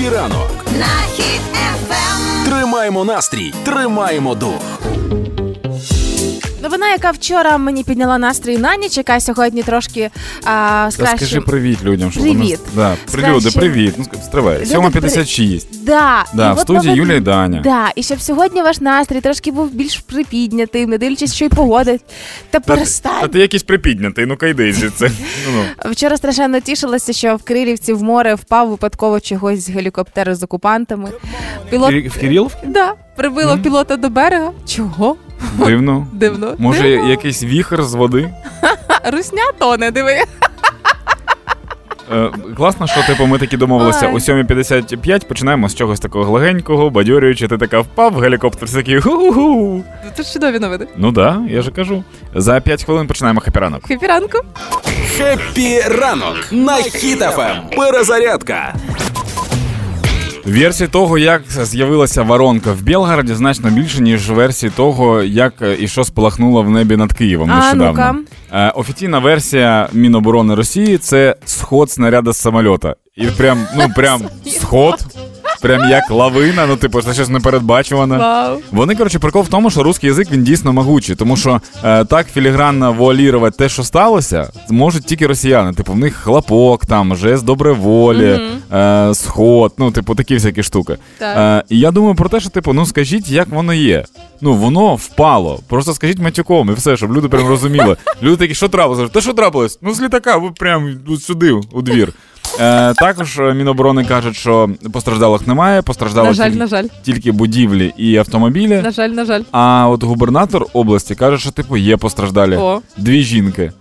Хеппі ранок. на хід ефем. Тримаємо настрій, тримаємо дух. Новина, яка вчора мені підняла настрій на ніч, яка сьогодні трошки а, з Та скажи привіт людям, що Привіт. Вони... Да, З люди, привіт. Ну, стривай. Люди 7.56. Да, Да, і в от студії новин- Юлія і Даня. Да, і щоб сьогодні ваш настрій трошки був більш припіднятим, не дивлячись, що й погода. Та Та перестань. ти якийсь припіднятий, ну кайди звідси. Ну, ну. Вчора страшенно тішилася, що в Крилівці в море впав випадково чогось з гелікоптера з окупантами. Пілот В Кирилов? да, прибило пілота до берега. Чого? Дивно. Дивно. Може, Дивно. якийсь віхр з води? Русня тоне, диви. Е, класно, що типу ми такі домовилися Ой. о 7.55 починаємо з чогось такого легенького, бадьорюючи, ти така впав, гелікоптер такий ху-ху-ху. Це ж чудові новини. Ну да, я же кажу. За 5 хвилин починаємо Happy ранок. Happy ранку. Happy ранок на Хіт FM. Перезарядка. Версій того, як з'явилася воронка в Білгороді, значно більше, ніж версії того, як е, і що спалахнуло в небі над Києвом А, нещодавно. Е, офіційна версія Міноборони Росії це сход снаряда з самольота. І прям, ну прям сход, прям як лавина, ну типу, це щось непередбачуване. Вау. Вони, коротше, прикол в тому, що русский язык він дійсно могучий, тому що е, так філігранно вуалірувати те, що сталося, можуть тільки росіяни. Типу, в них хлопок, там, жест доброй воли, е, сход, ну, типу, такі всякі штуки. Так. Е, і я думаю про те, що, типу, ну скажіть, як воно є. Ну, воно впало. Просто скажіть матюком і все, щоб люди прям розуміли. Люди такі, що трапилося? Та що трапилось? Ну, з літака, ви прям сюди, у двір. Е, також е, Міноборони кажуть, що постраждалих немає, постраждали На жаль, тільки, на жаль. тільки будівлі і автомобілі. На жаль, на жаль. А от губернатор області каже, що типу є постраждалі. О. Дві жінки.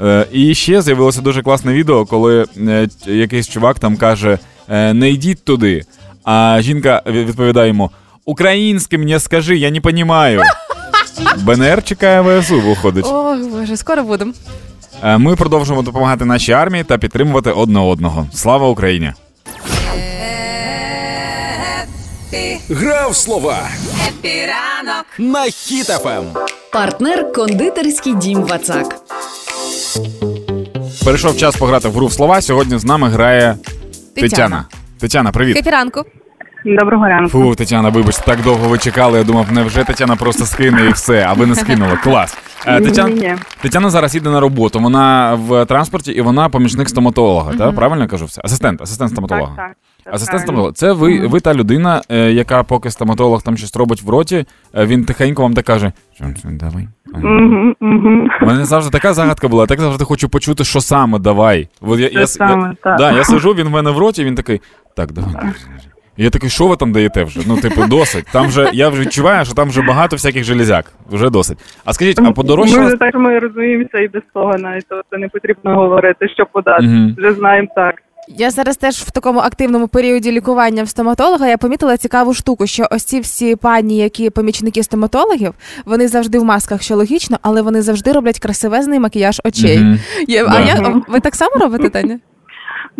Е, і ще з'явилося дуже класне відео, коли е, якийсь чувак там каже: е, не йдіть туди. А жінка відповідає йому: Українським мені скажи, я не понімаю. БНР чекає ВСУ, виходить. Ох, боже, скоро будемо. Е, Ми продовжуємо допомагати нашій армії та підтримувати одне одного. Слава Україні! Грав слова Епіранок на Хіт FM. Партнер кондитерський дім Вацак. Перейшов час пограти в гру в слова. Сьогодні з нами грає Тетяна. Тетяна. Тетяна, привіт. Хепіранку. Доброго ранку. Фу, Тетяна, вибач, так довго ви чекали. Я думав, невже Тетяна просто скине і все, а ви не скинули. Клас. Е, Тетяна. Тетяна зараз їде на роботу. Вона в транспорті і вона помічник стоматолога. Так? Правильно я кажу все? Асистент, асистент стоматолога. Так, так. Асистент стоматолога. Це ви, ви та людина, е, яка поки стоматолог там щось робить в роті, е, він тихенько вам так каже: «Що, що, давай. У мене завжди така загадка була, я так завжди хочу почути, що саме давай. От я, я, саме, я, так. Да, я сижу, він в мене в роті, він такий, так, давай. І я такий, що ви там даєте вже? Ну, типу, досить. Там вже я вже відчуваю, що там вже багато всяких железяк. Вже досить. А скажіть, а Ми вже так ми розуміємося і без того навіть тобто не потрібно говорити, що подати. Мгм. Вже знаємо так. Я зараз теж в такому активному періоді лікування в стоматолога. Я помітила цікаву штуку, що ось ці всі пані, які помічники стоматологів, вони завжди в масках, що логічно, але вони завжди роблять красивезний макіяж очей. Мгм. Я, Да. А я ви так само робите, Таня?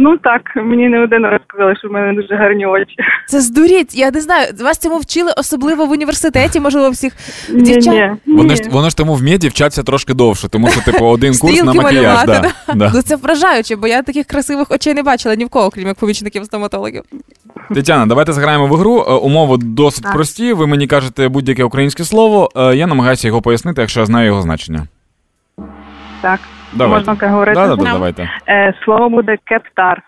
Ну так, мені не один раз сказали, що в мене дуже гарні очі. Це здуріть. Я не знаю. Вас цьому вчили особливо в університеті, можливо, всіх Ні, дівчат. ні, Вони ж вони ж тому в меді вчаться трошки довше, тому що, типу, один курс на макіяж. Да. Да. Ну це вражаюче, бо я таких красивих очей не бачила ні в кого, крім як помічників стоматологів. Тетяна, давайте зграємо в ігру. Е, Умови досить Так. прості. Ви мені кажете будь-яке українське слово. Е, Я намагаюся його пояснити, якщо я знаю його значення. Так, Давайте. можна так говорити. Да, да, да, давайте. Е, слово буде кептар.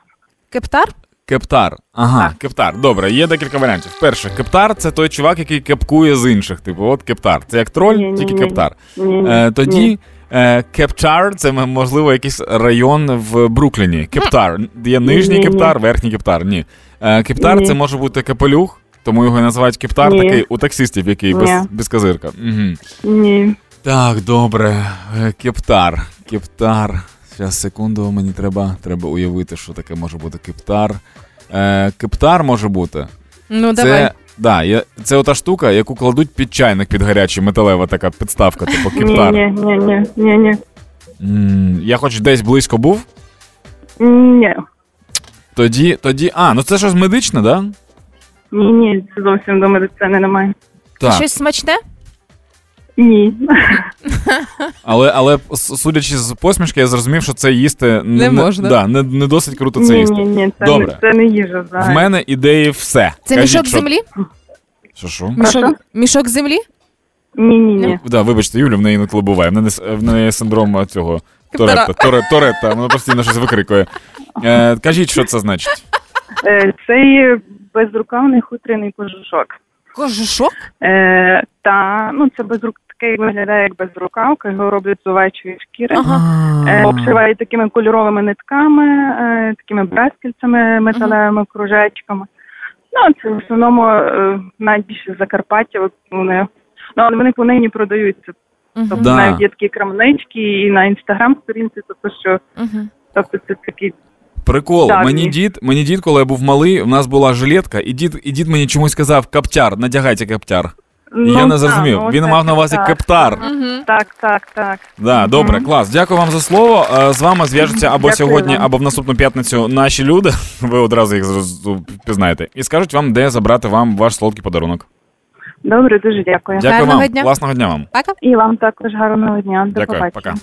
Кептар? Кептар. Ага, кептар. Добре, є декілька варіантів. Перше, кептар це той чувак, який кепкує з інших. Типу, от кептар. Це як троль, Ні-ні-ні. тільки кептар. Ні, Е, тоді ні. е, Кепчар це м- можливо якийсь район в Брукліні. Кептар. Є нижній Ні-ні. кептар, верхній кептар. Ні. Е, кептар Ні. це може бути капелюх, тому його і називають кептар, Ні. такий у таксистів, який без, Ні. без козирка. Угу. Ні. Так, добре. Е, Кептар. Кептар. Зараз, секунду, мені треба, треба уявити, що таке може бути кептар. Е, кептар може бути. Ну Це, давай. да, є, це ота штука, яку кладуть під чайник під гарячий, металева така підставка, типу кептар. ні, ні, ні, ні, ні. М, Я хоч десь близько був, Ні. тоді, тоді. А, ну це щось медичне, да? Ні, ні, це зовсім до медицини немає. Так. Щось смачне? Ні. Але, але судячи з посмішки, я зрозумів, що це їсти Не можна. Да, не, не досить круто це Ні, їсти. ні, ні, це, Добре. Не, це не їжа В мене ідеї все. Це Кажіть, мішок що- землі? Що, що? Мішок, мішок землі? Ні, ні, ні. Да, вибачте, Юлю, в неї інколи буває. В неї, в неї синдром цього. Торетта. Торе, Торетта, вона постійно щось викрикує. Е, кажіть, що це значить. Е, Це безрукавний хутряний кожушок. Кожушок? Е, та, ну, це безрук... таке виглядає як безрукавка, його роблять з овечої шкіри. Ага. Е, обшивають такими кольоровими нитками, е, такими брескільцями, металевими кружечками. Ну, це в основному е, найбільше Закарпаття. Вони, ну, але вони понині продаються. Тобто Да. навіть є такі крамнички і на інстаграм-сторінці, тобто що тобто це такі Прикол, Так, мені ні. дід, мені дід, коли я був малий, в нас була жилетка, і дід, і дід мені чомусь сказав каптяр, надягайте каптяр. ну, я не та, зрозумів. ну, Він мав на увазі так. кептар. Так, так, так. Да, добре, клас. Дякую вам за слово. Е, З вами зв'яжуться або Дякую сьогодні, вам. або в наступну п'ятницю наші люди. Ви одразу їх впізнаєте. І скажуть вам, де забрати вам ваш солодкий подарунок. Добре, дуже дякую. Дякую Гарного вам. дня. Класного дня вам. Пока. І вам також гарного дня. До Дякую, побачення. пока.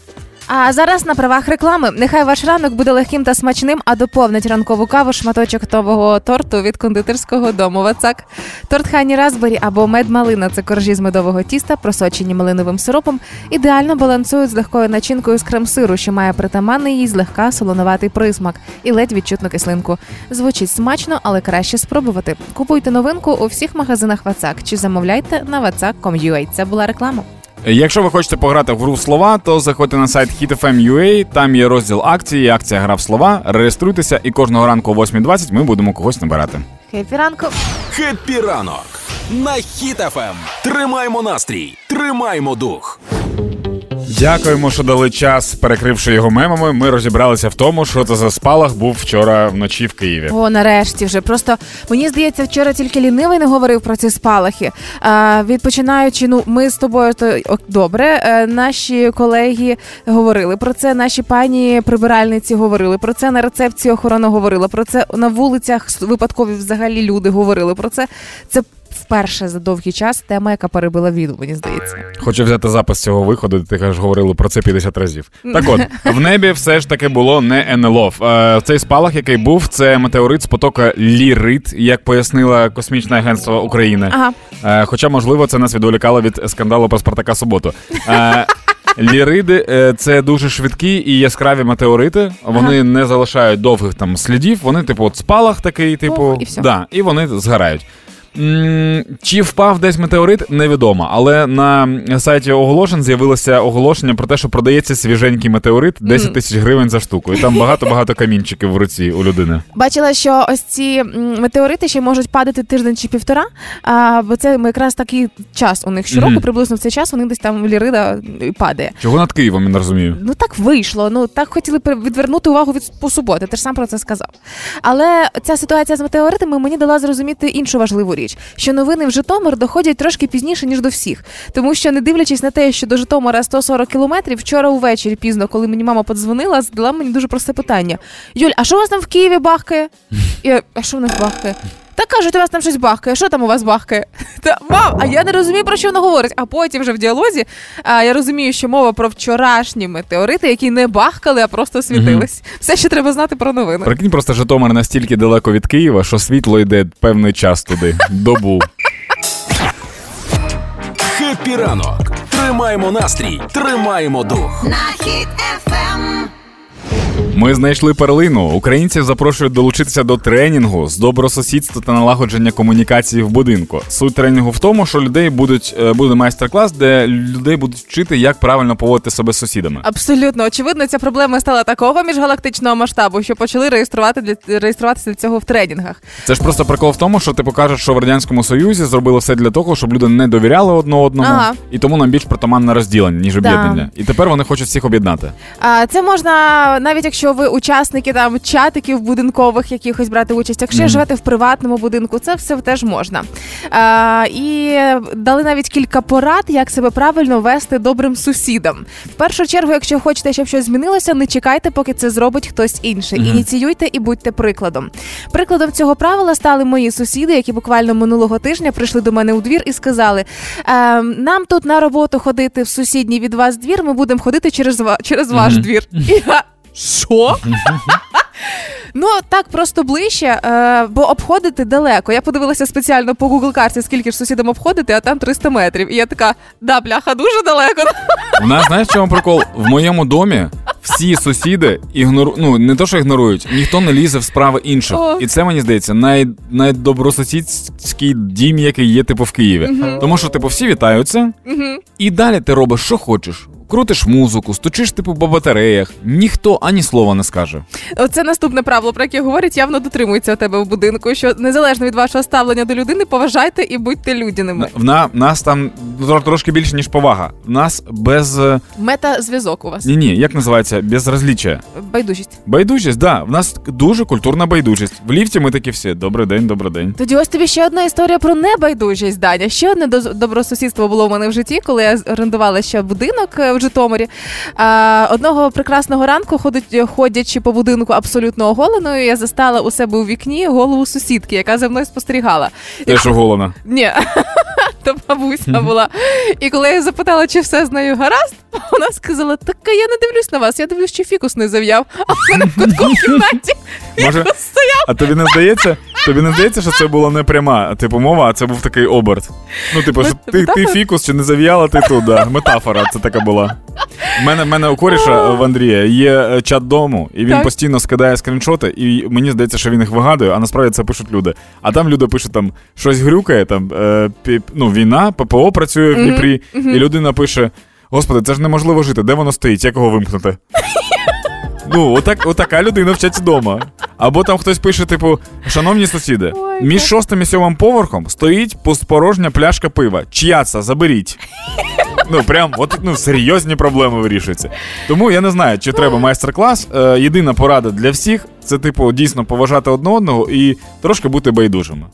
А зараз на правах реклами. Нехай ваш ранок буде легким та смачним, а доповнить ранкову каву шматочок тового торту від кондитерського дому Вацак. Торт Хані Разбері або мед малина це коржі з медового тіста, просочені малиновим сиропом, ідеально балансують з легкою начинкою з крем-сиру, що має притаманний їй злегка солонуватий присмак і ледь відчутну кислинку. Звучить смачно, але краще спробувати. Купуйте новинку у всіх магазинах Вацак чи замовляйте на vatsak.com.ua. Це була реклама. Якщо ви хочете пограти в гру в слова, то заходьте на сайт hitfm.ua, там є розділ акції, акція гра в слова. Реєструйтеся, і кожного ранку о 8.20 ми будемо когось набирати. Happy ранку! Happy ранок на Хіт FM. Тримаємо настрій, тримаємо дух. Дякуємо, що дали час, перекривши його мемами. Ми розібралися в тому, що це за спалах був вчора вночі в Києві. О, нарешті вже. Просто мені здається, вчора тільки лінивий не говорив про ці спалахи. А, відпочинаючи, ну ми з тобою то добре. Е, наші колеги говорили про це. Наші пані прибиральниці говорили про це. На рецепції охорона говорила про це. На вулицях випадкові взагалі люди говорили про це. Це вперше за довгий час тема, яка перебила віду, мені здається. Хочу взяти запис цього виходу, ти кажеш, говорили про це 50 разів. Так от, в небі все ж таки було не НЛО. Е, Цей спалах, який був, це метеорит з потока Лірит, як пояснило космічне агентство України. Ага. Е, Хоча, можливо, це нас відволікало від скандалу про Спартака Суботу. Е, Ліриди це дуже швидкі і яскраві метеорити. Вони не залишають довгих там слідів. Вони, типу, от спалах такий, типу, Пух, і всьо. да, і вони згорають. Чи впав десь метеорит, невідомо. Але на сайті оголошень з'явилося оголошення про те, що продається свіженький метеорит 10 тисяч гривень за штуку. І там багато-багато камінчиків в руці у людини. Бачила, що ось ці метеорити ще можуть падати тиждень чи півтора, а, бо це якраз такий час у них щороку, приблизно в цей час вони десь там лірида падає. Чого над Києвом, я не розумію. Ну так вийшло. Ну так хотіли відвернути увагу від по суботи. Ти ж сам про це сказав. Але ця ситуація з метеоритами мені дала зрозуміти іншу важливу річ, що новини в Житомир доходять трошки пізніше ніж до всіх, тому що не дивлячись на те, що до Житомира 140 кілометрів, вчора увечері пізно, коли мені мама подзвонила, задала мені дуже просте питання: Юль, а що у вас там в Києві бахкає? Я, а що в нас бахкає? Та кажуть, у вас там щось бахкає. Що там у вас бахкає? Та мам, а я не розумію, про що вона говорить. А потім вже в діалозі а, я розумію, що мова про вчорашні метеорити, які не бахкали, а просто світились. Все, що треба знати про новини. Прикинь, просто Житомир настільки далеко від Києва, що світло йде певний час туди, добу. Хеппі ранок. Тримаємо настрій, тримаємо дух. на хід ефем. Ми знайшли перлину. Українців запрошують долучитися до тренінгу з добросусідства та налагодження комунікації в будинку. Суть тренінгу в тому, що людей будуть е, буде майстер-клас, де людей будуть вчити, як правильно поводити себе з сусідами. Абсолютно очевидно, ця проблема стала такого міжгалактичного масштабу, що почали реєструвати для реєструватися для цього в тренінгах. Це ж просто прикол в тому, що ти покажеш, що в радянському союзі зробили все для того, щоб люди не довіряли одне одному, Ага. і тому нам більш притаманне розділення, ніж об'єднання. І тепер вони хочуть всіх об'єднати. А це можна навіть якщо ви учасники там чатиків будинкових якихось брати участь, якщо Мгм. живете в приватному будинку, це все теж можна. А, і дали навіть кілька порад, як себе правильно вести добрим сусідам. В першу чергу, якщо хочете, щоб щось змінилося, не чекайте, поки це зробить хтось інший. Мгм. Ініціюйте і будьте прикладом. Прикладом цього правила стали мої сусіди, які буквально минулого тижня прийшли до мене у двір і сказали: е, нам тут на роботу ходити в сусідній від вас двір, ми будемо ходити через через ваш Мгм. двір. І я що? Ну так просто ближче, е, бо обходити далеко. Я подивилася спеціально по Google карті, скільки ж сусідам обходити, а там 300 метрів. І я така, да, бляха, дуже далеко. У нас знаєш, в чому прикол? В моєму домі всі сусіди ігнору... ну не то, що ігнорують, ніхто не лізе в справи інших. О. І це мені здається най... найдобросусідський дім, який є типу в Києві. Тому що типу всі вітаються, Мгм. і далі ти робиш, що хочеш. Крутиш музику, стучиш типу по батареях, ніхто ані слова не скаже. Оце наступне правило, про яке говорять, явно дотримується у тебе в будинку. Що незалежно від вашого ставлення до людини, поважайте і будьте людяними. В на нас там трошки більше, ніж повага. В нас без е, Мета-зв'язок у вас. ні, ні, як називається, безразліччя. Байдужість. Байдужість, да. В нас дуже культурна байдужість. В ліфті ми такі всі. Добрий день, добрий день. Тоді ось тобі ще одна історія про небайдужість, Даня. Ще одне добросусідство було у мене в житті, коли я орендувала ще будинок е, в Житомирі. А, одного прекрасного ранку, ходить, ходячи по будинку абсолютно оголеною, я застала у себе у вікні голову сусідки, яка за мною спостерігала. Теж оголена. Ні, то бабуся була. І коли я запитала, чи все з нею гаразд, вона сказала: так я не дивлюсь на вас, я дивлюсь, чи фікус не зав'яв. А в мене в кутку в кімнаті Може, стояв. а тобі не здається? Тобі не здається, що це була не пряма типу мова, а це був такий оберт. Ну, типу, що ти, ти фікус чи не зав'яла, ти тут, да. Метафора, це така була. В мене, мене у коріша в Андрія є е, чат дому, і він Так. постійно скидає скріншоти, і мені здається, що він їх вигадує, а насправді це пишуть люди. А там люди пишуть там щось грюкає, там е, пі- ну, війна, ППО працює в Дніпрі, і людина пише: Господи, це ж неможливо жити, де воно стоїть, як його вимкнути? Ну, отак, отака людина вчать вдома. Або там хтось пише, типу, шановні сусіди, Ой, між шостим і сьомим поверхом стоїть пустпорожня пляшка пива. Чия це? Заберіть. Ну, прям, от ну, серйозні проблеми вирішуються. Тому я не знаю, чи треба майстер-клас. Е, єдина порада для всіх це, типу, дійсно поважати одне одного і трошки бути байдужими.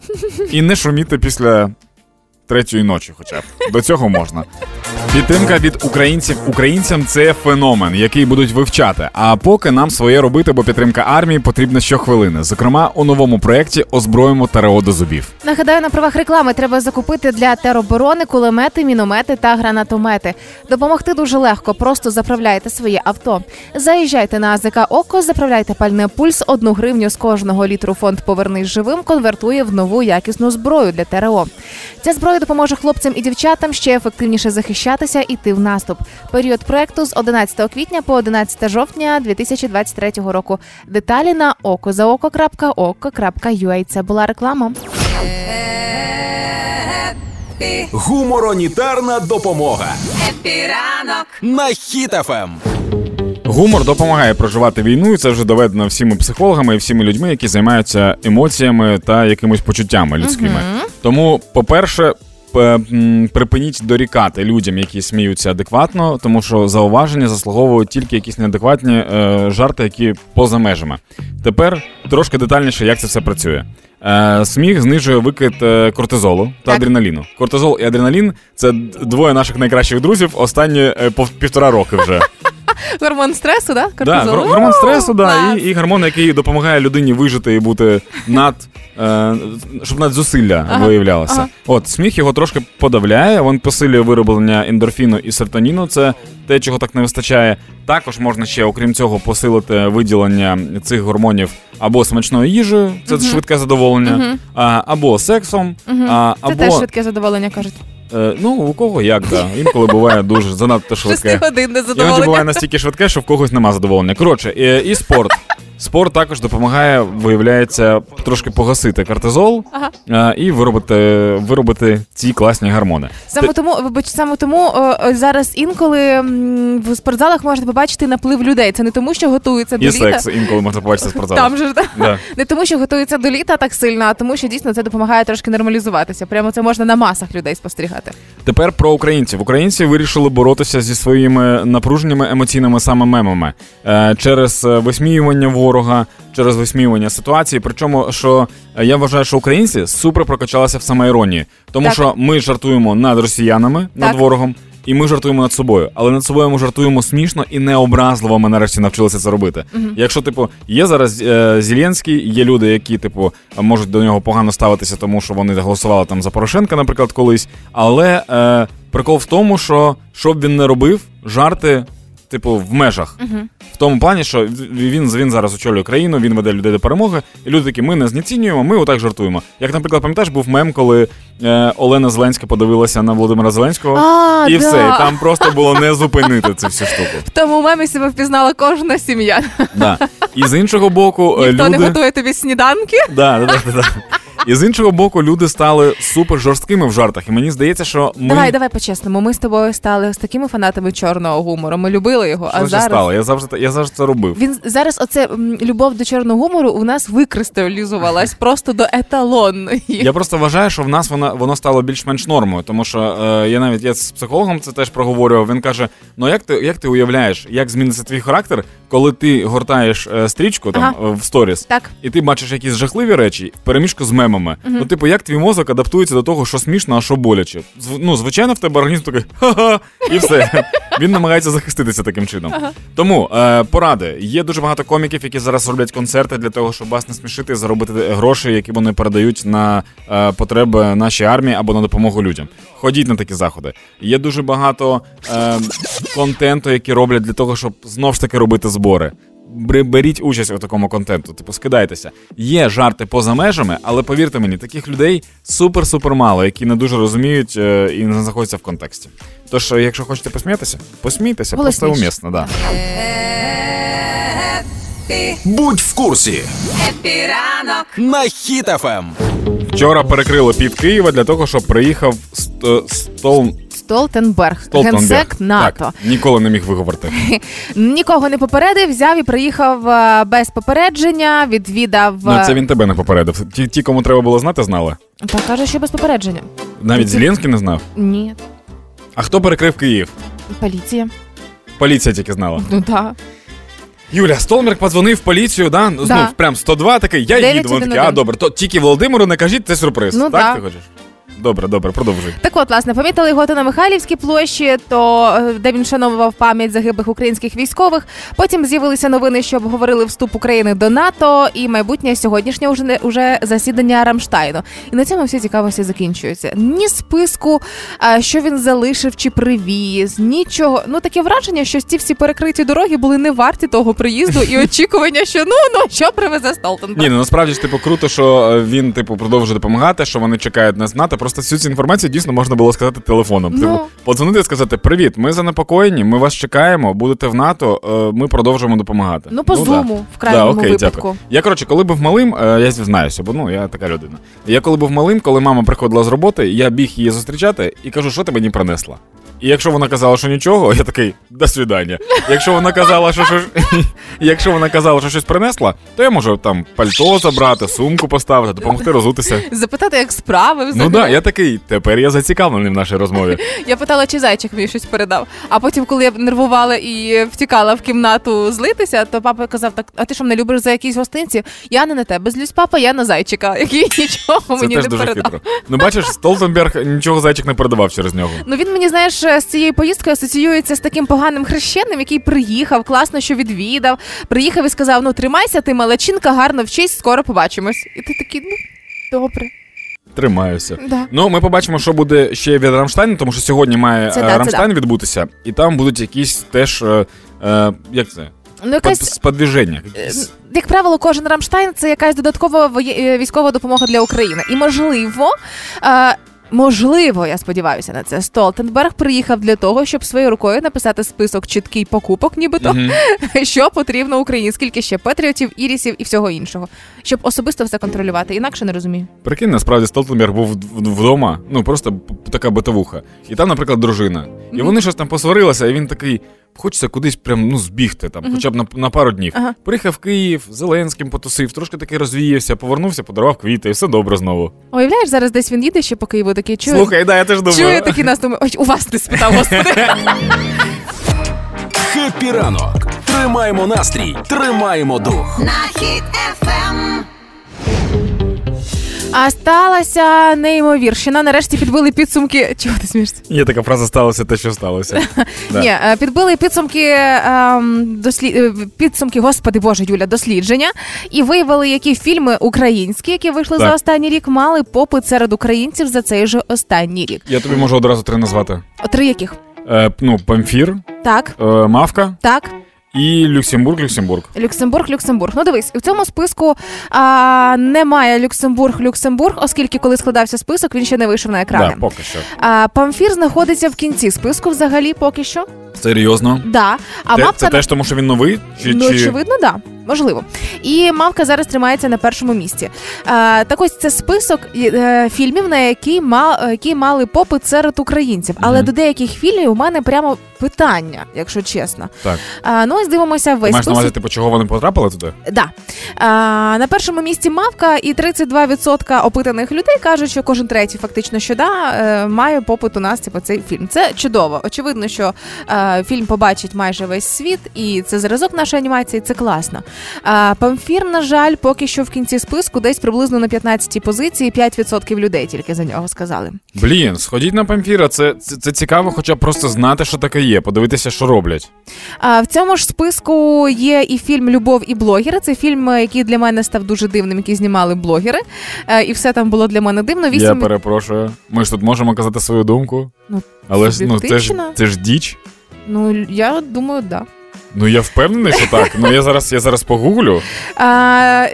І не шуміти після третьої ночі, хоча б. До цього можна. Підтримка від українців українцям це феномен, який будуть вивчати. А поки нам своє робити, бо підтримка армії потрібна щохвилини. Зокрема, у новому проєкті озброїмо ТРО до зубів. Нагадаю, на правах реклами треба закупити для тероборони кулемети, міномети та гранатомети. Допомогти дуже легко. Просто заправляйте своє авто. Заїжджайте на АЗК Око, заправляйте пальне пульс. Одну гривню з кожного літру фонд Повернись живим конвертує в нову якісну зброю для ТРО. Ця зброя допоможе хлопцям і дівчатам ще ефективніше захищатися і йти в наступ. Період проекту з 11 квітня по 11 жовтня 2023 року. Деталі на okozaoko.oko.ua. Це була реклама. Гуморонітарна допомога Happy ранок. на Ем. Хіт FM. Гумор допомагає проживати війну, і це вже доведено всіми психологами і всіми людьми, які займаються емоціями та якимись почуттями людськими. Тому, по-перше, припиніть дорікати людям, які сміються адекватно, тому що зауваження заслуговують тільки якісь неадекватні е, жарти, які поза межами. Тепер трошки детальніше, як це все працює. Е, сміх знижує викид е, кортизолу та Так. адреналіну. Кортизол і адреналін це двоє наших найкращих друзів останні е, півтора роки вже. Гормон стресу, да? Да, гор- гормон стресу, да, і, і гормон, який допомагає людині вижити і бути над, е, щоб над зусилля Ага, виявлялося. ага. От сміх його трошки подавляє, він посилює вироблення ендорфіну і серотоніну. Це те, чого так не вистачає. Також можна ще, окрім цього, посилити виділення цих гормонів або смачною їжею, це швидке задоволення, а, або сексом, а, Це або теж швидке задоволення, кажуть. Е, ну у кого як, да. Інколи буває дуже занадто швидке. Шести годин не Іноді задоволення. буває настільки швидке, що в когось нема задоволення. Коротше, і, і спорт. Спорт також допомагає, виявляється, трошки погасити кортизол Ага. е, і виробити, виробити ці класні гормони. Саме тому, вибач, саме тому о, о, зараз інколи в спортзалах можна побачити наплив людей. Це не тому, що готуються до І літа. секс інколи можна побачити в спортзалах. Там же да. Да. не тому, що готуються до літа так сильно, а тому, що дійсно це допомагає трошки нормалізуватися. Прямо це можна на масах людей спостерігати. Тепер про українців. Українці вирішили боротися зі своїми напруженнями емоційними саме мемами е, через е, висміювання ворога, через висміювання ситуації. Причому, що е, я вважаю, що українці супер прокачалися в самоіронії, тому Так. що ми жартуємо над росіянами, над ворогом. І ми жартуємо над собою, але над собою ми жартуємо смішно і необразливо. Ми нарешті навчилися це робити. Якщо, типу, є зараз е, Зеленський, є люди, які, типу, можуть до нього погано ставитися, тому що вони голосували там за Порошенка, наприклад, колись. Але е, прикол в тому, що що б він не робив, жарти, типу, в межах. В тому плані, що він, він зараз очолює країну, він веде людей до перемоги, і люди такі, ми не знецінюємо, ми отак жартуємо. Як, наприклад, пам'ятаєш, був мем, коли е, Олена Зеленська подивилася на Володимира Зеленського, А, і да. все, і там просто було не зупинити цю всю штуку. В тому мемі себе впізнала кожна сім'я. Да. І з іншого боку, е, Ніхто люди. не готує тобі сніданки. Да, да, да, да, да. І з іншого боку, люди стали супер жорсткими в жартах. І мені здається, що ми Давай, давай по-чесному. Ми з тобою стали з такими фанатами чорного гумору. Ми любили його, Що а зараз. стало? Я завжди я завжди це робив. Він зараз оце любов до чорного гумору у нас викристалізувалась просто до еталонної. Я просто вважаю, що в нас воно, воно стало більш-менш нормою, тому що е, я навіть я з психологом це теж проговорював. Він каже: ну як ти як ти уявляєш, як зміниться твій характер, коли ти гортаєш е, стрічку там Ага. е, в сторіс, Так. і ти бачиш якісь жахливі речі в переміжку з мемами. Ну, типу, як твій мозок адаптується до того, що смішно, а що боляче? Зв- ну, звичайно, в тебе організм такий ха-ха, і все. Він намагається захиститися таким чином. Тому е, поради. Є дуже багато коміків, які зараз роблять концерти для того, щоб вас насмішити, заробити гроші, які вони передають на е, потреби нашої армії або на допомогу людям. Ходіть на такі заходи. Є дуже багато е, контенту, які роблять для того, щоб знов ж таки робити збори. Беріть участь у такому контенту, типу скидайтеся. Є жарти поза межами, але повірте мені, таких людей супер-супер мало, які не дуже розуміють е, і не знаходяться в контексті. Тож, е, якщо хочете посміятися, посмійтеся, просто умісно, да. Будь в курсі Happy ранок. на Ем. Хіт FM. Вчора перекрили пів Києва для того, щоб приїхав стол Столтенберг, Столтенберг. генсек НАТО. Так, ніколи не міг виговорити. Нікого не попередив, взяв і приїхав е, без попередження, відвідав. Ну е, це він тебе не попередив. Ті, ті, кому треба було знати, знали. Та каже, що без попередження. Навіть Зеленський не знав. Ні, А хто перекрив Київ? поліція. Поліція тільки знала. Ну так. Юля, Столмерк подзвонив в поліцію, да? Ну, Да. прям 102 такий, я їду. Вони такі, 911. а добре, то тільки Володимиру не кажіть, це сюрприз. Ну, так да. ти хочеш? Добре, добре, продовжуй. Так от, власне, помітили його то на Михайлівській площі, то е, де він вшановував пам'ять загиблих українських військових. Потім з'явилися новини, що обговорили вступ України до НАТО і майбутнє сьогоднішнє уже не уже засідання Рамштайну. І на цьому всі цікавості закінчуються. Ні списку, що він залишив чи привіз, нічого. Ну таке враження, що ці всі перекриті дороги були не варті того приїзду і очікування, що ну ну що привезе Столтенберг. Ні, ну насправді ж типу круто, що е, він типу продовжує допомагати, що вони чекають нас НАТО. Просто всю цю інформацію дійсно можна було сказати телефоном. Ну. Типу, подзвонити і сказати: Привіт, ми занепокоєні, ми вас чекаємо, будете в НАТО, е, ми продовжуємо допомагати. Ну, по ну, зуму, в крайньому да, окей, випадку. Дякую. Я коротше, коли був малим, е, я знаюся, бо ну я така людина. Я коли був малим, коли мама приходила з роботи, я біг її зустрічати і кажу, що ти мені принесла. І якщо вона казала, що нічого, я такий до свідання. Якщо вона казала, що щось, якщо вона казала, що щось принесла, то я можу там пальто забрати, сумку поставити, допомогти розутися. Запитати, як справи взагалі. Ну да, я такий, тепер я зацікавлений в нашій розмові. Я питала, чи зайчик мені щось передав. А потім, коли я нервувала і втікала в кімнату злитися, то папа казав: так, а ти що мене любиш за якісь гостинці? Я не на тебе злюсь, папа, я на зайчика, який нічого Це мені теж не дуже передав. хитро. Ну бачиш, Столтенберг нічого зайчик не передавав через нього. Ну він мені, знаєш, з цією поїздкою асоціюється з таким поганим хрещеним, який приїхав, класно, що відвідав. Приїхав і сказав: ну тримайся, ти малачинка, гарно вчись, скоро побачимось. І ти такий, ну добре. Тримаюся. Да. Ну, ми побачимо, що буде ще від Рамштайну, тому що сьогодні має Це е, да, це Рамштайн відбутися, і там будуть якісь теж. Е, е, як це? Ну, якась Под, сподвіження. як правило, кожен Рамштайн це якась додаткова е, військова допомога для України. І можливо. Е, можливо, я сподіваюся на це. Столтенберг приїхав для того, щоб своєю рукою написати список чіткий покупок, нібито що потрібно Україні, скільки ще патріотів, ірісів і всього іншого, щоб особисто все контролювати. Інакше не розумію. Прикинь, насправді Столтенберг був вдома, ну просто така битовуха. І там, наприклад, дружина. І вони щось там посварилися, і він такий. Хочеться кудись прям ну збігти там, хоча б на, на пару днів. Ага. Приїхав в Київ, Зеленським потусив, трошки таки розвіявся, повернувся, подарував квіти, і все добре знову. Уявляєш, зараз десь він їде ще по Києву такий чує. Слухай, да, я теж думаю. Чує такий нас думає, ой, у вас не спитав, господи. Хеппі ранок. Тримаємо настрій, тримаємо дух. На хід ефем. А сталася неймовірщина. Нарешті підбили підсумки. Чого ти смієшся? Є така фраза сталося те, що сталося. Да. Ні, е, підбили підсумки ем, е, підсумки, господи Боже, Юля, дослідження, і виявили, які фільми українські, які вийшли Так. за останній рік, мали попит серед українців за цей же останній рік. Я тобі можу одразу три назвати: Три яких? е, ну, Памфір, Так, е, Мавка так. І Люксембург, Люксембург. Люксембург, Люксембург. Ну дивись, в цьому списку а, немає Люксембург, Люксембург, оскільки коли складався список, він ще не вийшов на екрани. Да, поки що. А, Памфір знаходиться в кінці списку взагалі поки що. Серйозно. Да. А Те- мапка це теж тому, що він новий? Чи, Ну, чи... очевидно, да. Можливо. І мавка зараз тримається на першому місці. Е, так ось це список е, фільмів, на які, ма, які мали попит серед українців. Але Мгм. до деяких фільмів у мене прямо питання, якщо чесно. Так. Е, ну, ось дивимося Ти весь маєш на увазі, список. типу, чого вони потрапили туди? Да. Е, на першому місці мавка, і 32% опитаних людей кажуть, що кожен третій фактично що да, е, має попит у нас типу, цей фільм. Це чудово. Очевидно, що е, фільм побачить майже весь світ, і це зразок нашої анімації, це класно. Памфір, на жаль, поки що в кінці списку десь приблизно на 15-й позиції 5% людей тільки за нього сказали. Блін, сходіть на Памфіра, це, це, це цікаво, хоча б просто знати, що таке є, подивитися, що роблять. А в цьому ж списку є і фільм Любов і блогери. Це фільм, який для мене став дуже дивним, який знімали блогери. Е, І все там було для мене дивно. Я перепрошую. Ми ж тут можемо казати свою думку. Ну, Але ж ну це ж це ж діч. Ну я думаю, да. Ну я впевнений, що так. Ну я зараз я зараз погуглю. А,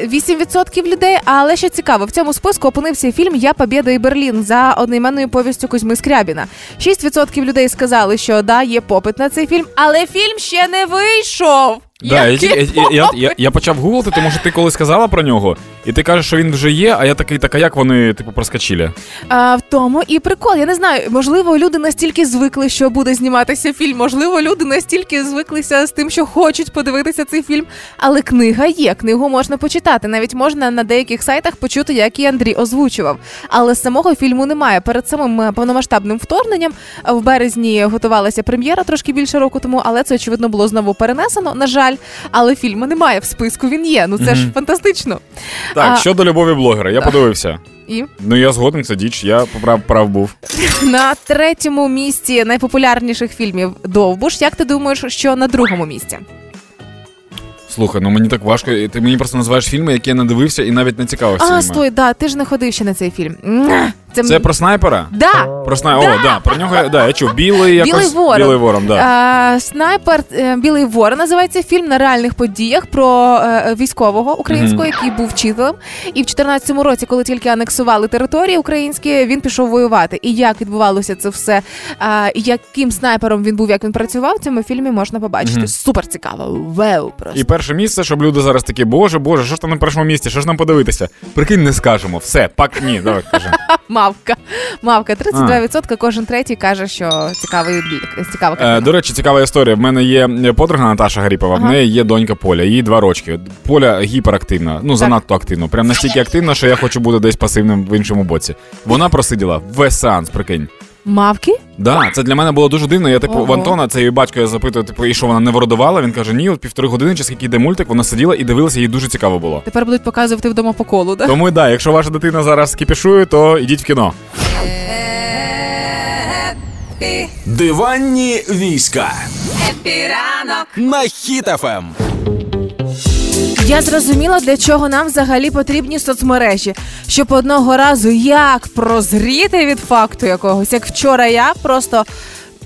8% людей, але ще цікаво, в цьому списку опинився фільм Я Побєда і Берлін за одноіменною повістю Кузьми Скрябіна. 6% людей сказали, що да, є попит на цей фільм, але фільм ще не вийшов. Да, я, я, я, я, почав гуглити, тому що ти коли сказала про нього, і ти кажеш, що він вже є, а я такий, так а як вони, типу, проскочили? А, в тому і прикол. Я не знаю, можливо, люди настільки звикли, що буде зніматися фільм. Можливо, люди настільки звиклися з тим, що хочуть подивитися цей фільм. Але книга є, книгу можна почитати. Навіть можна на деяких сайтах почути, як і Андрій озвучував. Але самого фільму немає. Перед самим е, повномасштабним вторгненням е, в березні готувалася прем'єра трошки більше року тому, але це очевидно було знову перенесено. На жаль, але фільму немає в списку. Він є. Ну це ж фантастично. Так, А- щодо любові блогера, я подивився. І Ну я згоден, це діч, я поправ прав був. На третьому місці найпопулярніших фільмів Довбуш. Як ти думаєш, що на другому місці? Слухай, ну мені так важко. Ти мені просто називаєш фільми, які я не дивився і навіть не цікавився. А, ними. стой, да, ти ж не ходив ще на цей фільм. Це, Це про снайпера? да. Про снайпера. О, да, про нього да, я чув. Білий якось. Білий ворон. Білий ворон, да. А, снайпер е, Білий Ворон називається фільм на реальних подіях про е, військового українського, Мгм. який був вчителем. І в 14-му році, коли тільки анексували території українські, він пішов воювати. І як відбувалося це все, а, і яким снайпером він був, як він працював, в цьому фільмі можна побачити. Мгм. Супер цікаво. Веу просто. І перше місце, щоб люди зараз такі, боже, боже, що ж там на першому місці, що ж нам подивитися? Прикинь, не скажемо. Все, пак, ні, давай, кажи. Мавка. Мавка. 32% кожен третій каже, що цікавий цікава Е, картина. до речі, цікава історія. В мене є подруга Наташа Гаріпова, в неї є донька Поля, їй два рочки. Поля гіперактивна, ну занадто активна. Прям настільки активна, що я хочу бути десь пасивним в іншому боці. Вона просиділа весь сеанс, прикинь. Мавки? Да, це для мене було дуже дивно. Я типу Ого. в Антона, це її батько, я запитую, типу, і що вона не вородувала. Він каже, ні, от півтори години, чи скільки йде мультик, вона сиділа і дивилася, їй дуже цікаво було. Тепер будуть показувати вдома по колу, да? Тому да, якщо ваша дитина зараз кіпішує, то йдіть в кіно. Диванні війська Епіранок. на Ем. Хіт FM. Я зрозуміла, для чого нам взагалі потрібні соцмережі, щоб одного разу як прозріти від факту якогось, як вчора я просто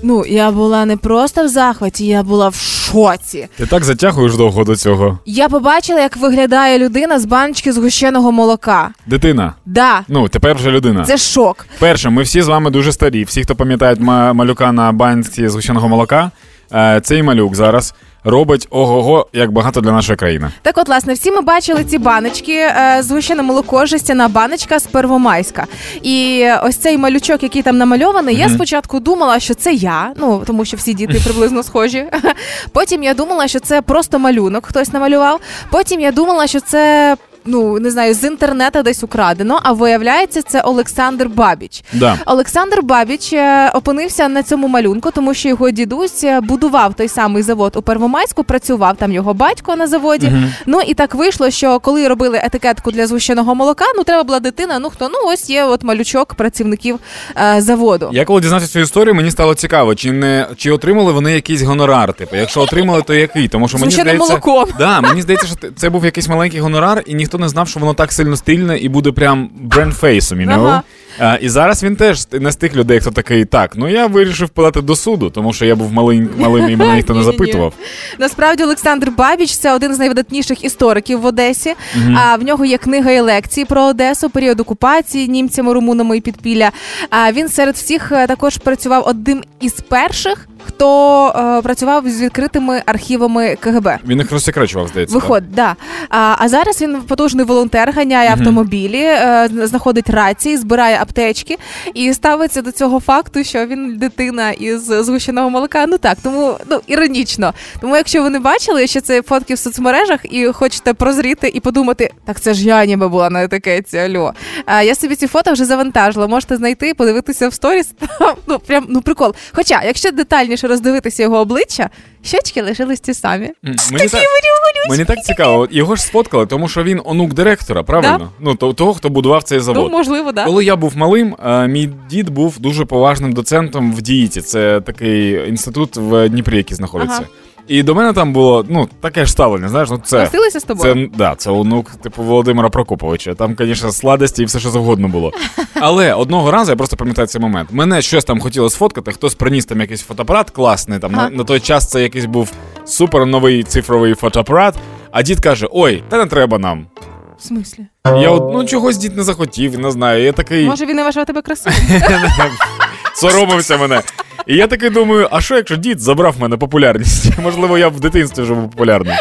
Ну, я була не просто в захваті, я була в шоці. Ти так затягуєш довго до цього. Я побачила, як виглядає людина з баночки згущеного молока. Дитина. Да, Ну, тепер вже людина. це шок. Перше, ми всі з вами дуже старі. Всі, хто пам'ятають ма- малюка на банці згущеного молока, е, цей малюк зараз робить ого-го, як багато для нашої країни. Так от, власне, всі ми бачили ці баночки, е, згущене молоко, жестяна баночка з Первомайська. І ось цей малючок, який там намальований, я спочатку думала, що це я, ну тому що всі діти приблизно схожі. Потім я думала, що це просто малюнок, хтось намалював. Потім я думала, що це. Ну, не знаю, з інтернету десь украдено, а виявляється, це Олександр Бабіч. Да. Олександр Бабіч е, опинився на цьому малюнку, тому що його дідусь е, будував той самий завод у Первомайську, працював там його батько на заводі. Ну і так вийшло, що коли робили етикетку для згущеного молока, ну треба була дитина. Ну хто ну ось є от малючок працівників е, заводу. Я коли дізнався цю історію, мені стало цікаво, чи не чи отримали вони якийсь гонорар. Типу, якщо отримали, то який? Тому що мені здається, молоком. Да, мені здається, що це був якийсь маленький гонорар, і ніхто не знав, що воно так сильно стильне і буде прям брендфейсом, you know? Ага. А, і зараз він теж не з тих людей, хто такий, так, ну я вирішив подати до суду, тому що я був малим, малим і мене ніхто не запитував. Насправді Олександр Бабіч це один з найвидатніших істориків в Одесі. А в нього є книга і лекції про Одесу, період окупації німцями, румунами і підпілля. А він серед всіх е, також працював одним із перших, хто е, працював з відкритими архівами КГБ. Він їх розсекречував, здається. так? Виходить, да. А, а зараз він потужний волонтер, ганяє автомобілі, е, знаходить рації, збирає аптечки і ставиться до цього факту, що він дитина із згущеного молока. Ну так, тому ну іронічно. Тому, якщо ви не бачили ще це фотки в соцмережах і хочете прозріти і подумати, так це ж я ніби була на етикетці. Альо. А, я собі ці фото вже завантажила. Можете знайти, подивитися в сторіс. Ну прям ну прикол. Хоча, якщо детальніше роздивитися його обличчя, щечки лишились ті самі. Мені так, мені так цікаво. От Його ж сфоткали, тому що він онук директора, правильно? Ну, то- того, хто будував цей завод. Ну, можливо, да. Коли я був малим, е, мій дід був дуже поважним доцентом в діїті. Це такий інститут в Дніпрі, який знаходиться. Ага. І до мене там було ну таке ж ставлення. Знаєш, ну це Носилися з тобою? Це да, це онук типу Володимира Прокоповича. Там, звісно, сладості і все, що завгодно було. Але одного разу я просто пам'ятаю цей момент. Мене щось там хотіло сфоткати, хтось приніс там якийсь фотоапарат класний. Там Ага. на, на той час це якийсь був супер новий цифровий фотоапарат. А дід каже: Ой, та не треба нам. В смислі? Я от ну чогось дід не захотів, не знаю. Я такий Може, він не вважав тебе красивим? соромився мене. І я такий думаю, а що якщо дід забрав мене популярність? Можливо, я в дитинстві вже був популярним.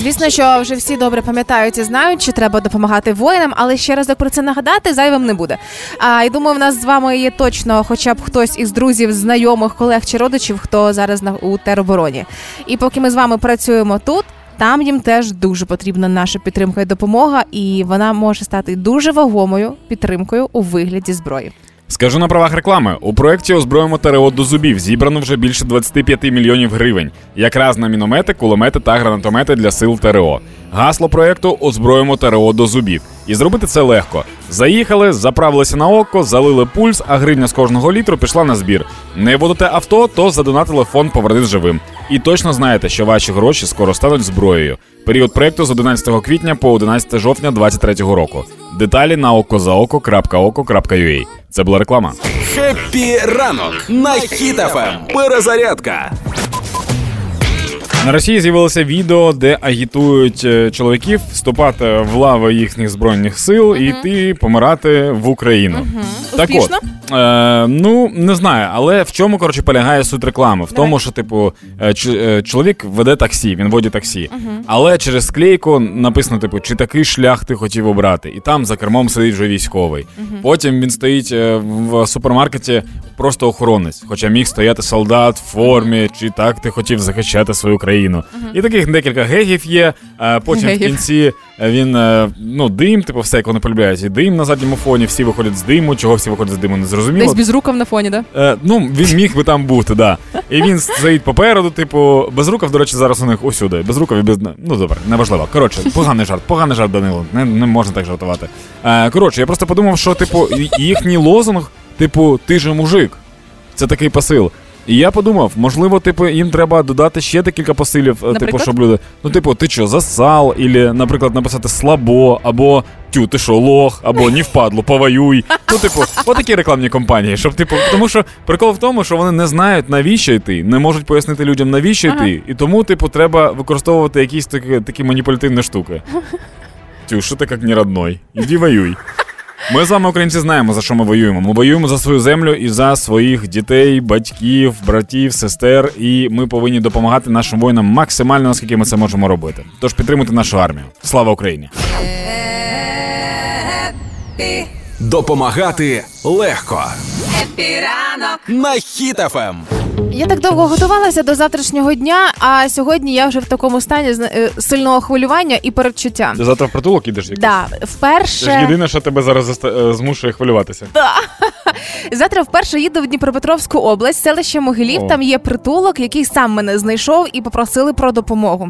Звісно, що вже всі добре пам'ятають і знають, що треба допомагати воїнам, але ще разок про це нагадати зайвим не буде. А і думаю, в нас з вами є точно, хоча б хтось із друзів, знайомих, колег чи родичів, хто зараз на у теробороні. І поки ми з вами працюємо тут. Там їм теж дуже потрібна наша підтримка і допомога, і вона може стати дуже вагомою підтримкою у вигляді зброї. Скажу на правах реклами: у проєкті озброїмо ТРО до зубів зібрано вже більше 25 мільйонів гривень, якраз на міномети, кулемети та гранатомети для сил ТРО. Гасло проєкту озброїмо ТРО до зубів. І зробити це легко. Заїхали, заправилися на око, залили пульс, а гривня з кожного літру пішла на збір. Не водите авто, то задонатили фонд «Повернись живим. І точно знаєте, що ваші гроші скоро стануть зброєю. Період проєкту з 11 квітня по 11 жовтня 2023 року. Деталі на okozaoko.oko.ua. Це була реклама. Happy ранок на Хіт FM. Перезарядка. На Росії з'явилося відео, де агітують е, чоловіків вступати в лави їхніх збройних сил і йти помирати в Україну. Так от, е, ну не знаю, але в чому коротше полягає суть реклами? В Давай. тому, що типу е, ч- е, чоловік веде таксі, він водить таксі, але через склейку написано, типу, чи такий шлях ти хотів обрати, і там за кермом сидить вже військовий. Потім він стоїть в супермаркеті просто охоронець, хоча міг стояти солдат в формі, чи так ти хотів захищати свою країну. І таких декілька гегів є. е, Потім в Гегів. кінці е, він е, ну дим, типу, все як вони полюбляють. І дим на задньому фоні, всі виходять з диму. Чого всі виходять з диму, не зрозуміло. Десь без рукав на фоні, да? Е, ну, він міг би там бути, да. І він стоїть попереду, типу, безрукав, до речі, зараз у них усюди. Безрукав і без. Ну, добре, неважливо. Коротше, поганий жарт, поганий жарт, Данило. Не, не можна так жартувати. Е, коротше, я просто подумав, що, типу, і- їхній лозунг, типу, ти же мужик. Це такий посил. І я подумав, можливо, типу, їм треба додати ще декілька посилів, е, типу, щоб люди. Ну, типу, ти що, засал, або, наприклад, написати слабо, або тю, ти що, лох, або ні впадло, повоюй. Ну, типу, отакі рекламні компанії. Щоб, типу, тому що прикол в тому, що вони не знають, навіщо йти, не можуть пояснити людям, навіщо Ага. йти. І тому, типу, треба використовувати якісь такі, такі маніпулятивні штуки. Тю, що ти як не родной? Іди воюй. Ми з вами, українці, знаємо, за що ми воюємо. Ми воюємо за свою землю і за своїх дітей, батьків, братів, сестер. І ми повинні допомагати нашим воїнам максимально, наскільки ми це можемо робити. Тож підтримуйте нашу армію. Слава Україні! Happy, Допомагати легко. Happy ранок. На Хіт FM. Я так довго готувалася до завтрашнього дня, а сьогодні я вже в такому стані е, сильного хвилювання і передчуття. Ти завтра в притулок ідеш? якийсь? Да, вперше що тебе зараз заста- змушує хвилюватися. завтра вперше їду в Дніпропетровську область, селище Могилів. О. Там є притулок, який сам мене знайшов і попросили про допомогу.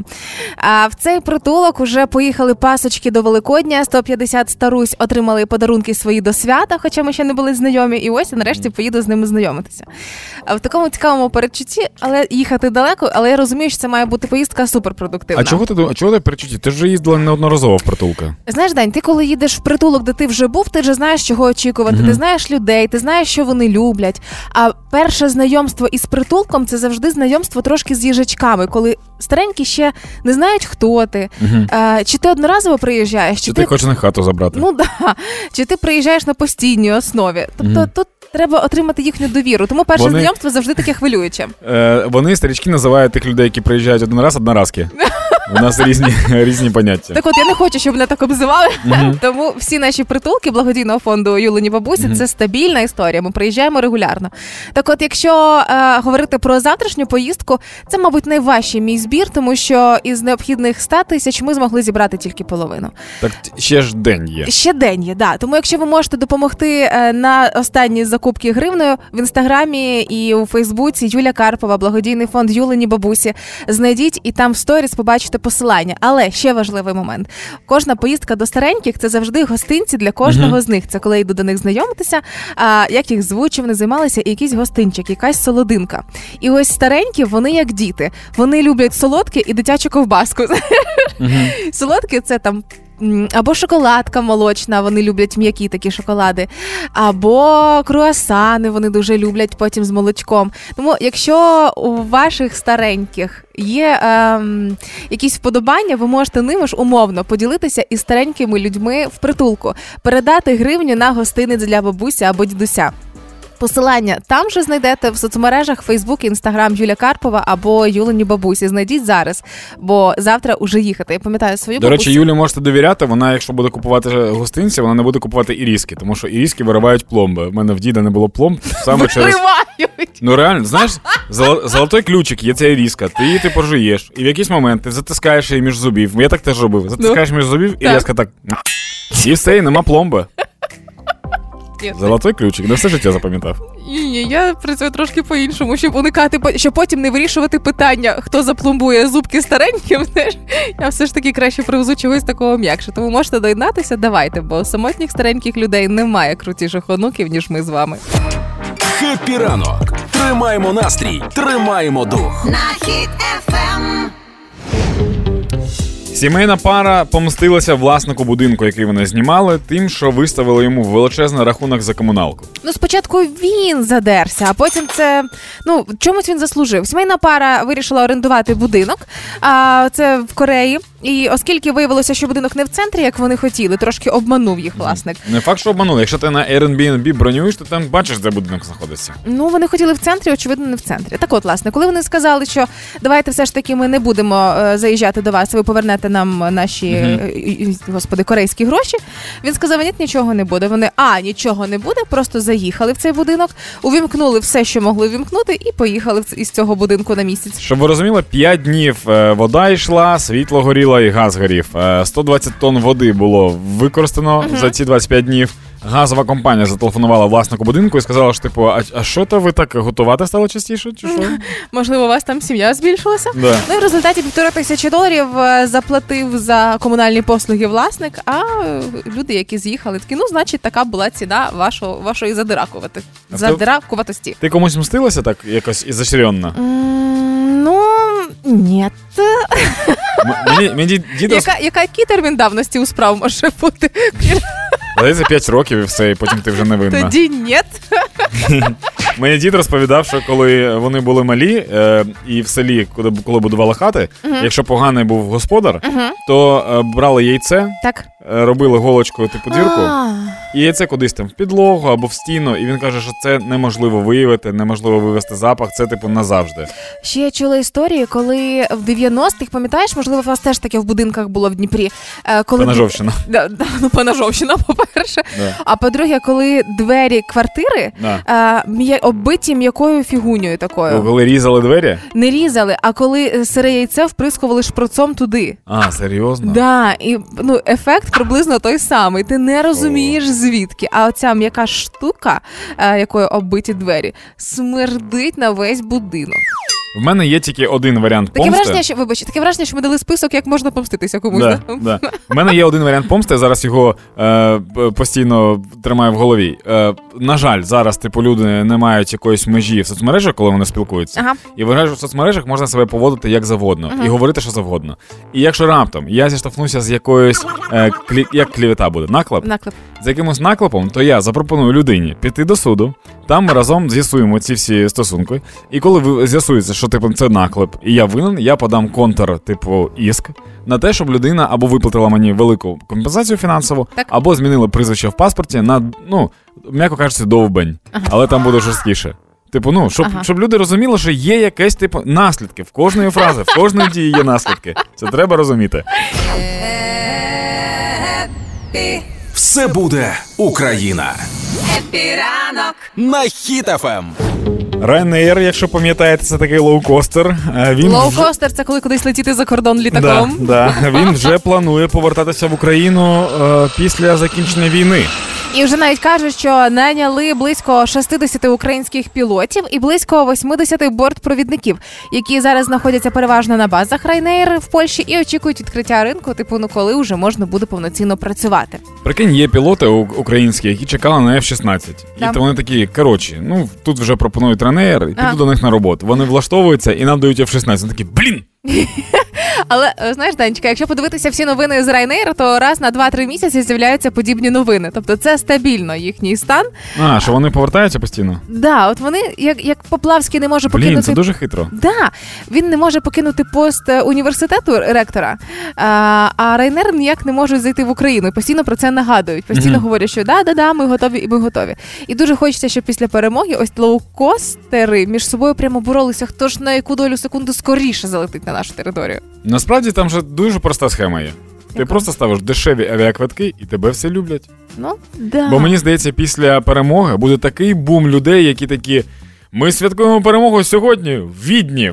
А в цей притулок уже поїхали пасочки до Великодня. 150 старусь отримали подарунки свої до свята, хоча ми ще не були знайомі. І ось я нарешті поїду з ними знайомитися. В такому цікавому передчутті, але їхати далеко, але я розумію, що це має бути поїздка суперпродуктивна. А чого ти а чого ти перечуті? Ти вже їздила неодноразово в притулка. Знаєш, Дань, ти коли їдеш в притулок, де ти вже був, ти вже знаєш, чого очікувати. Мгм. Ти знаєш людей, ти знаєш, що вони люблять. А перше знайомство із притулком це завжди знайомство трошки з їжачками, коли старенькі ще не знають, хто ти. Угу. А, чи ти одноразово приїжджаєш, чи, Чи ти хочеш на хату забрати? ну да, чи ти приїжджаєш на постійній основі. Тобто Мгм. тут треба отримати їхню довіру. Тому перше Вони- знайомство завжди таке хвилююче. Е, вони, старічки, називають тих людей, які приїжджають один раз, одноразки. У нас різні, різні поняття. Так от я не хочу, щоб мене так обзивали. Тому всі наші притулки благодійного фонду Юлені Бабусі це стабільна історія. Ми приїжджаємо регулярно. Так, от, якщо е, говорити про завтрашню поїздку, це, мабуть, найважчий мій збір, тому що із необхідних 100 тисяч ми змогли зібрати тільки половину. Так ще ж день є. Ще день є, да. Тому якщо ви можете допомогти е, на останні закупки гривною в інстаграмі і у Фейсбуці Юля Карпова, благодійний фонд Юлені Бабусі. Знайдіть і там в сторіс побачите посилання. Але ще важливий момент: кожна поїздка до стареньких це завжди гостинці для кожного з них. Це коли я йду до них знайомитися, а, як їх звуть, чим вони займалися, і якийсь гостинчик, якась солодинка. І ось старенькі, вони як діти. Вони люблять солодке і дитячу ковбаску. Солодке це там. Або шоколадка молочна, вони люблять м'які такі шоколади, або круасани вони дуже люблять потім з молочком. Тому, якщо у ваших стареньких є ем, якісь вподобання, ви можете ними ж умовно поділитися із старенькими людьми в притулку, передати гривню на гостинець для бабуся або дідуся. Посилання там же знайдете в соцмережах Facebook, Instagram Юля Карпова або Юлені бабусі. Знайдіть зараз, бо завтра уже їхати. Я пам'ятаю свою До речі, Юлі можете довіряти. Вона, якщо буде купувати гостинці, вона не буде купувати іріски, тому що іріски виривають пломби. У мене в діда не було пломб саме через. Ну реально, знаєш, золо- золотой ключик, є ця іріска, ти її типу жуєш, і в якийсь момент ти затискаєш її між зубів. Я так теж робив. Затискаєш між зубів і Так. різко так. І все, і нема пломби. Золотой ключик, на все життя запам'ятав. Ні, ні, я працюю трошки по-іншому, щоб уникати, щоб потім не вирішувати питання, хто запломбує зубки стареньким. Знаєш, я все ж таки краще привезу чогось такого м'якше. Тому можете доєднатися, давайте, бо самотніх стареньких людей немає крутіших онуків, ніж ми з вами. Happy ранок. Тримаємо настрій, тримаємо дух. На Хіт FM. Сімейна пара помстилася власнику будинку, який вони знімали, тим, що виставили йому величезний рахунок за комуналку. Ну, спочатку він задерся, а потім це ну чомусь він заслужив. Сімейна пара вирішила орендувати будинок. А це в Кореї. І оскільки виявилося, що будинок не в центрі, як вони хотіли, трошки обманув їх власник. Не факт, що обманули. Якщо ти на Airbnb бронюєш, то там бачиш, де будинок знаходиться. Ну, вони хотіли в центрі, очевидно, не в центрі. Так от, власне, коли вони сказали, що давайте все ж таки ми не будемо е, заїжджати до вас, ви повернете нам наші е, і, господи, корейські гроші. Він сказав: ні, нічого не буде. Вони а нічого не буде, просто заїхали в цей будинок, увімкнули все, що могли увімкнути, і поїхали із цього будинку на місяць. Щоб ви розуміли, 5 днів е, вода йшла, світло горіло і газ горів. Е, 120 тонн води було використано за ці 25 днів. Газова компанія зателефонувала власнику будинку і сказала, що типу, а, а що то ви так готувати стали частіше? Чи що? Можливо, у вас там сім'я збільшилася? Да. Ну і в результаті півтора тисячі доларів е, заплатив за комунальні послуги власник, а е, люди, які з'їхали, такі, ну, значить, така була ціна вашого, вашої задиракувати. Задиракуватості. Ти комусь мстилася так якось ізощренно? М, Ну, ні. М- Мені, мені дід, дід Яка, яка, який термін давності у справ може бути? здається, 5 років і все, і потім ти вже не винна. Тоді ні. Мені дід розповідав, що коли вони були малі, е, і в селі, коли, коли будували хати, якщо поганий був господар, то е, брали яйце, Так. Е, робили голочкою типу дірку, і яйце кудись там в підлогу або в стіну. І він каже, що це неможливо виявити, неможливо вивести запах, це типу назавжди. Ще я чула історії, коли в 90-х, пам'ятаєш, можливо, у вас теж таке в будинках було в Дніпрі. е, Коли Поножовщина. Да, да, ну, поножовщина, по-перше. Да. А по-друге, коли двері квартири Да. е, м'я- оббиті м'якою фігуньою такою. Коли різали двері? Не різали, а коли сире яйце вприскували шприцом туди. А, серйозно? Да, і ну, ефект приблизно той самий. Ти не розумієш звідки. А оця м'яка штука, е, якою оббиті двері, смердить на весь будинок. В мене є тільки один варіант Таке помсти. враження, що вибач, таке враження, що ми дали список, як можна помститися комусь. Да, да. У мене є один варіант помсти, я зараз його е, постійно тримаю в голові. Е, на жаль, зараз типу люди не мають якоїсь межі в соцмережах, коли вони спілкуються. Ага. І вважаю, що в соцмережах можна себе поводити як завгодно і говорити, що завгодно. І якщо раптом я зіштовхнуся з якоюсь е, клі, як клівета буде, наклеп, Наклеп. З якимось наклепом, то я запропоную людині піти до суду. Там ми разом з'ясуємо ці всі стосунки. І коли ви з'ясується, що типу це наклеп, і я винен, я подам контр, типу, іск на те, щоб людина або виплатила мені велику компенсацію фінансову, Так. або змінила прізвище в паспорті на ну, м'яко кажучи, довбень, але там буде жорсткіше. Типу, ну, щоб, Ага. щоб люди розуміли, що є якесь типу наслідки в кожної фрази, в кожної дії є наслідки. Це треба розуміти. Все буде Україна Happy ранок. на Хіт FM. Ryanair, якщо пам'ятаєте, це такий лоукостер. Е, Він вже- Лоукостер це коли кудись летіти за кордон літаком. Да, да. Він вже планує повертатися в Україну е, після закінчення війни. І вже навіть кажуть, що наняли близько 60 українських пілотів і близько 80 бортпровідників, які зараз знаходяться переважно на базах Ryanair в Польщі і очікують відкриття ринку, типу, ну коли вже можна буде повноцінно працювати. Прикинь, є пілоти українські, які чекали на F-16. Да. І то вони такі, коротше, ну тут вже пропонують І піду а. до них на роботу. Вони влаштовуються і нам дають F-16. Вони такі, блін! Але е, знаєш, Данечка, якщо подивитися всі новини з Ryanair, то раз на 2-3 місяці з'являються подібні новини. Тобто це стабільно їхній стан. А, що вони повертаються постійно? Да, от вони, як, як Поплавський не може Блін, покинути це дуже хитро. Да, він не може покинути пост е, університету ректора, а, а Райнер ніяк не може зайти в Україну. І постійно про це нагадують. Постійно Мгм. говорять, що да, да, да, ми готові і ми готові. І дуже хочеться, щоб після перемоги ось лоукостери між собою прямо боролися, хто ж на яку долю секунди скоріше залетить на нашу територію. Насправді там же дуже проста схема є. Ти Яка? просто ставиш дешеві авіаквитки, і тебе всі люблять. Ну да. Бо мені здається, після перемоги буде такий бум людей, які такі. Ми святкуємо перемогу сьогодні в Відні.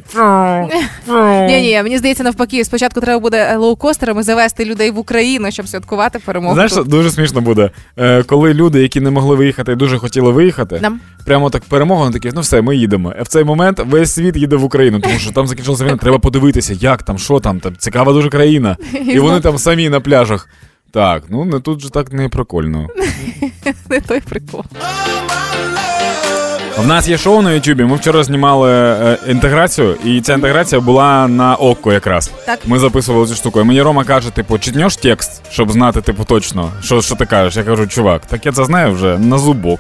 Ні, ні, мені здається, навпаки, спочатку треба буде е, лоукостерами завести людей в Україну, щоб святкувати перемогу. Знаєш, тут. дуже смішно буде, е, коли люди, які не могли виїхати і дуже хотіли виїхати, Нам. прямо так перемога, вони такі, ну все, ми їдемо. А в цей момент весь світ їде в Україну, тому що там закінчилася війна, треба подивитися, як там, що там, там цікава дуже країна. І вони там самі на пляжах. Так, ну не тут же так не прикольно. Не той прикол. В нас є шоу на Ютубі. Ми вчора знімали е, інтеграцію, і ця інтеграція була на око якраз. Так. Ми записували цю штуку. І мені Рома каже: типу, читнеш текст, щоб знати, типу, точно, що, що ти кажеш. Я кажу, чувак, так я це знаю вже на зубок.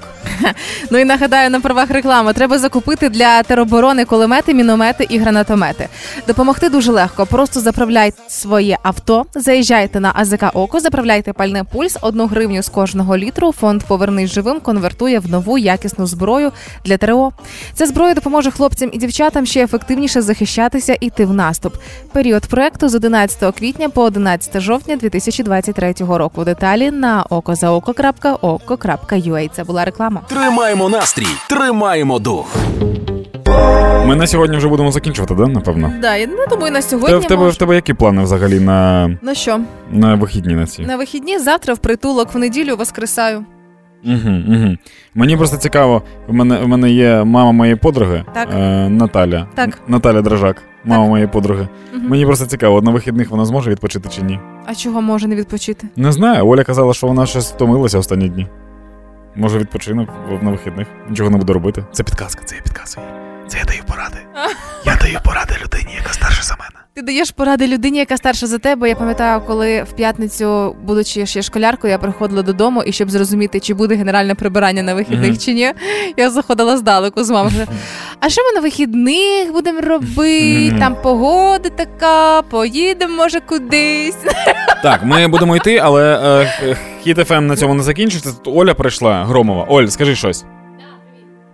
Ну і нагадаю на правах реклами. Треба закупити для тероборони кулемети, міномети і гранатомети. Допомогти дуже легко. Просто заправляйте своє авто, заїжджайте на АЗК Око, заправляйте пальне пульс, одну гривню з кожного літру. Фонд Повернись живим конвертує в нову якісну зброю для ТРО. Ця зброя допоможе хлопцям і дівчатам ще ефективніше захищатися і йти в наступ. Період проекту з 11 квітня по 11 жовтня 2023 року. Деталі на okozaoko.oko.ua. Це була реклама. Тримаємо настрій, тримаємо дух. Ми на сьогодні вже будемо закінчувати, да? Напевно. Да, я не думаю, на Те, сьогодні. в, тебе, в тебе які плани взагалі на, Ну що, на вихідні на ці? на вихідні завтра в притулок в неділю воскресаю. Угу, угу. Мені просто цікаво, в мене, в мене є мама моєї подруги Так. Е, Наталя. Так. Наталя Дражак, мама моєї подруги. Угу. Мені просто цікаво, от на вихідних вона зможе відпочити чи ні. А чого може не відпочити? Не знаю. Оля казала, що вона щось втомилася останні дні. Може, відпочинок на вихідних. Нічого не буду робити. Це підказка, це я підказую. Це я даю поради. Я даю поради людині, яка старша за мене. Ти даєш поради людині, яка старша за тебе. Я пам'ятаю, коли в п'ятницю, будучи ще школяркою, я приходила додому, і щоб зрозуміти, чи буде генеральне прибирання на вихідних чи ні, я заходила здалеку з мамою. А що ми на вихідних будемо робити? Там погода така, поїдемо, може, кудись. Так, ми будемо йти, але е, Хіт FM на цьому не закінчиться. Тут Оля прийшла Громова. Оль, скажи щось.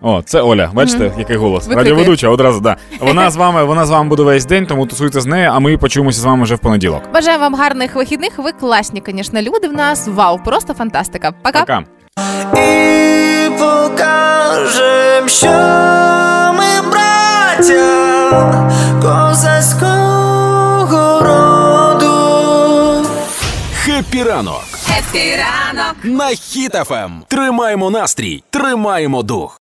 О, це Оля. Бачите, який голос? Радіоведуча одразу, да. Вона з вами, вона з вами буде весь день, тому тусуйте з нею, а ми почуємося з вами вже в понеділок. Бажаю вам гарних вихідних. Ви класні, звісно, люди в нас. Вау, просто фантастика. Пока. Пока. І покажем, що ми браття козацького роду. Хеппі ранок, Хеппі ранок. на Хіт FM. Тримаємо настрій, тримаємо дух.